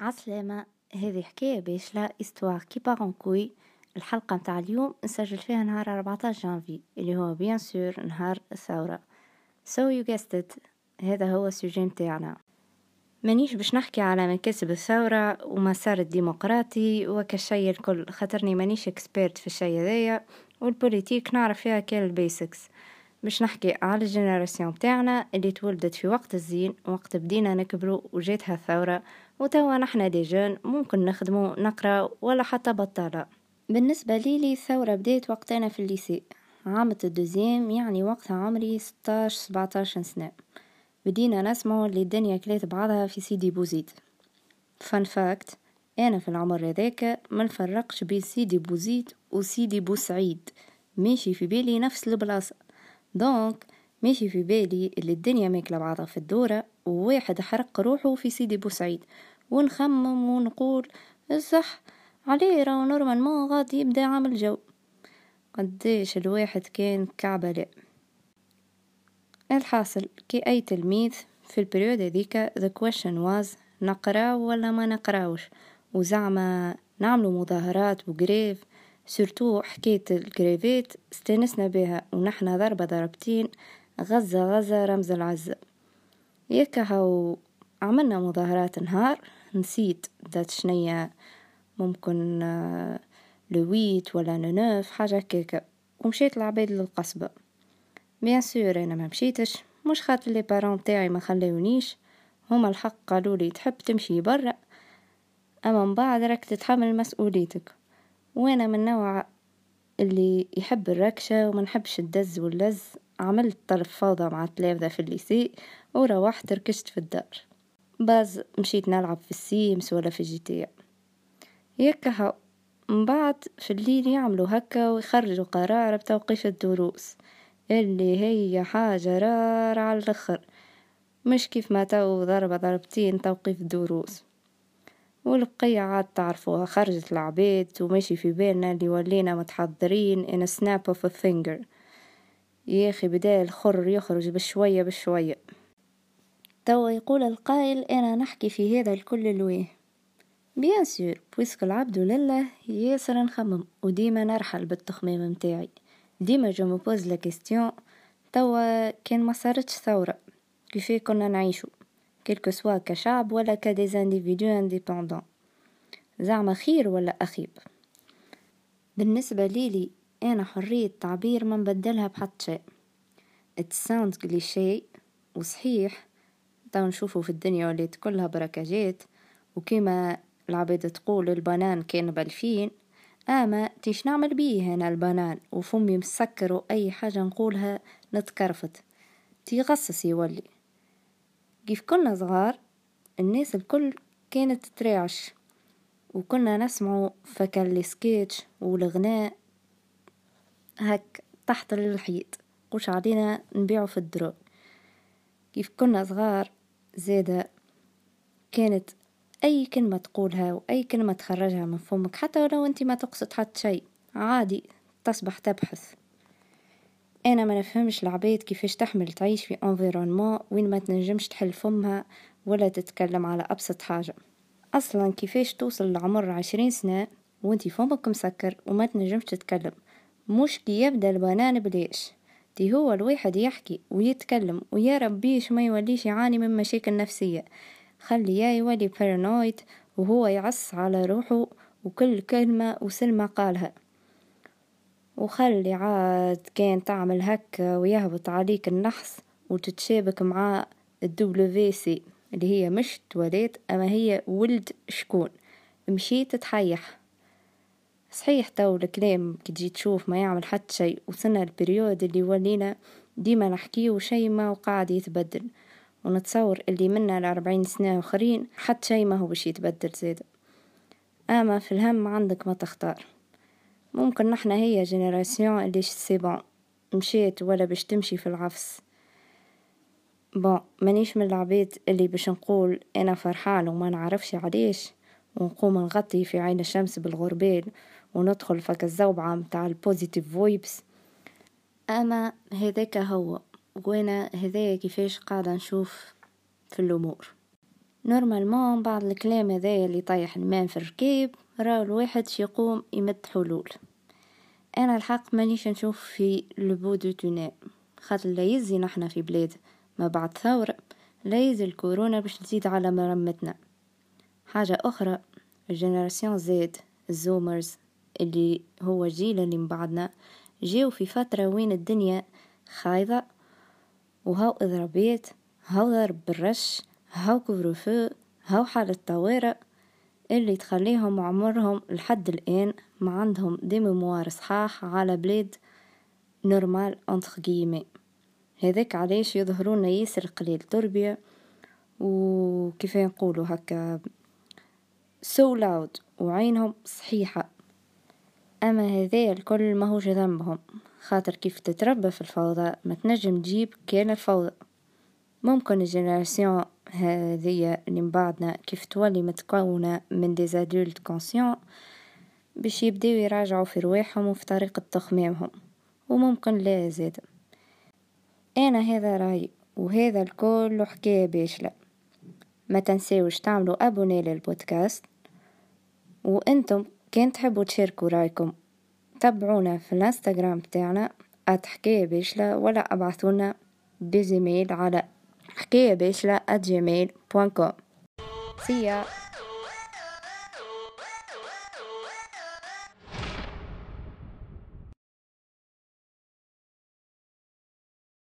عسلامة. هذه حكاية باشلة histoire qui part en couille. الحلقة متاع اليوم نسجل فيها نهار 14 جانفي اللي هو bien sûr نهار الثورة. So you guessed it. هذا هو ال sujet متاعنا مانيش باش نحكي على مكاسب الثورة ومسار الديمقراطي وكالشي الكل خاطرني مانيش expert في الشي هذايا وال politique نعرف فيها كل ال basics باش نحكي على ال génération بتاعنا اللي تولدت في وقت الزين وقت بدينا نكبروا وجاتها الثورة. وتوا نحنا des jeunes ممكن نخدمو نقرأ ولا حتى بطالة. بالنسبة لي الثورة بديت وقت أنا في ال lycée. عامة ال deuxième يعني وقتها عمري ستاش سبعتاش سنة. بدينا نسمعو اللي الدنيا كلات بعضها في سيدي بوزيد. ف in fact أنا في العمر هذاك ما نفرقش بين سيدي بوزيد وسيدي بوسعيد. ماشي في بالي نفس البلاصة. donc ماشي في بالي اللي الدنيا ماكلة بعضها في الدورة وواحد حرق روحه في سيدي بوسعيد. ونخمم ونقول صحة ليه راهو normalement غادي يبدأ عامل جو قديش الواحد كان كعبلاء الحاصل كي أي تلميذ في ال période هذيك the question was نقرا ولا ما نقراوش؟ وزعما نعملوا مظاهرات و grèves surtout حكاية الجريفات استانسنا بها ونحنا ضربة ضربتين غزة غزة رمز العزة. يكا هاو عملنا مظاهرات نهار نسيت ذات شنية ممكن le huit ولا le neuf حاجة كيكا ومشيت العباد للقصبة. bien sûr أنا ما مشيتش. مش خاطر les parents تاعي ما خليونيش. هما الحق قالوا لي تحب تمشي برا. أما من بعد راك تتحمل مسؤوليتك. وأنا من نوع اللي يحب الركشة وما نحبش الدز واللز. عملت طلب فوضى مع التلامذة في ال lycée وروحت ركشت في الدار. باز مشيت نلعب في ال Sims ولا في GTA يكا من بعد في الليل يعملوا هكا ويخرجوا قرار بتوقيف الدروس. اللي هي حاجة رائعة على الآخر. مش كيف ما تو ضربة ضربتين توقيف الدروس. والبقية عاد تعرفوها خرجت العباد وماشي في بالنا اللي ولينا متحضرين in a snap of a finger. يا أخي بدا الخر يخرج بشوية بشوية. توا يقول القائل أنا نحكي في هذا الكل علاه bien sûr puisque العبد لله ياسر نخمم وديما نرحل بالتخميم متاعي. ديما جو مبوز la question توا كان ما صارتش ثورة. كيف كنا نعيشو quel que soit كشعب ولا ك des individus indépendants زعما خير ولا أخيب بالنسبة ليلي أنا حرية تعبير ما نبدلها بحتى شيء. it sounds cliché وصحيح تو نشوفه في الدنيا وليت كلها بركاجات وكما العباد تقول البنان كان بألفين. أما تي آش نعمل بيه هنا البنان؟ وفمي مسكر وأي حاجة نقولها نتكرفت. تيغصص يولي. كيف كنا صغار الناس الكل كانت ترعش وكنا نسمعوا فكان السكيتش والغناء هك تحت الحيط قوش علينا نبيعه في الدرو كيف كنا صغار زادة كانت أي كلمة تقولها وأي كلمة تخرجها من فمك حتى ولو أنت ما تقصد حتى شيء عادي تصبح تبحث. أنا ما نفهمش العباد كيفاش تحمل تعيش في environnement وين ما تنجمش تحل فمها ولا تتكلم على أبسط حاجة. أصلا كيفاش توصل لعمر عشرين سنة وانتي فمك مسكر وما تنجمش تتكلم؟ مش كي يبدأ البنان بليش دي هو الواحد يحكي ويتكلم ويا ربيش ما يوليش يعاني من مشاكل نفسية. خليه يولي بارانويد وهو يعص على روحه وكل كلمة وسلمة قالها. وخلي عاد كان تعمل هكا ويهبط عليك النحس وتتشابك مع ال WC اللي هي مش تواليت أما هي ولد شكون؟ مشيت تحيح. صحيح تو الكلام كي تجي تشوف ما يعمل حتى شيء وصلنا ال période اللي ولينا ديما نحكيه شيء ما وقاعد يتبدل. ونتصور اللي منا لأربعين سنة أخرين حتى شي ما هو باش يتبدل زيادة أما في الهم عندك ما تختار. ممكن نحنا هي génération اللي c'est bon مشيت ولا باش تمشي في العفس. bon مانيش من العبيد اللي باش نقول أنا فرحان وما نعرفش علاش. ونقوم نغطي في عين الشمس بالغربال وندخل فك الزوبعة متاع ال positive vibes أما هذاك هو وأنا هذايا كيفاش قاعدة نشوف في الأمور. normalement بعض الكلام هذايا اللي يطيح الماء في الركيب راهو الواحد يقوم يمد حلول أنا الحق مانيش نشوف في le bout du tunnel. خاطر لا يزي نحنا في بلاد ما بعد ثورة لا يزي الكورونا باش تزيد على مرمتنا. حاجة أخرى ال génération Z ال Zoomers اللي هو الجيل اللي من بعدنا جيو في فترة وين الدنيا خايضة وهاو إضرابات هاو ضرب بالرش هاو couvre-feu هاو حالة طوارئ اللي تخليهم عمرهم لحد الآن ما عندهم des mémoires صحاح على بلاد normale entre guillemets هذاك علاش يظهرونا ياسر قليل تربية وكيف نقولوا هكا so so وعينهم صحيحة. أما هذا الكل ماهوش ذنبهم خاطر كيف تتربى في الفوضى ما تنجم تجيب كان الفوضى. ممكن ال génération هذيا اللي من بعدنا كيف تولي متكونة من des adultes conscients باش يبداو يراجعوا في رواحهم وفي طريقة تخميمهم وممكن لا زاد أنا هذا رأيي وهذا الكل حكاية باشلة. ما تنساوش تعملوا abonner للبودكاست وأنتم كان تحبوا تشاركوا رأيكم تابعونا في الانستغرام بتاعنا حكاية باشلة ولا ابعثونا بزيميل على حكاية باشلة at gmail.com See ya!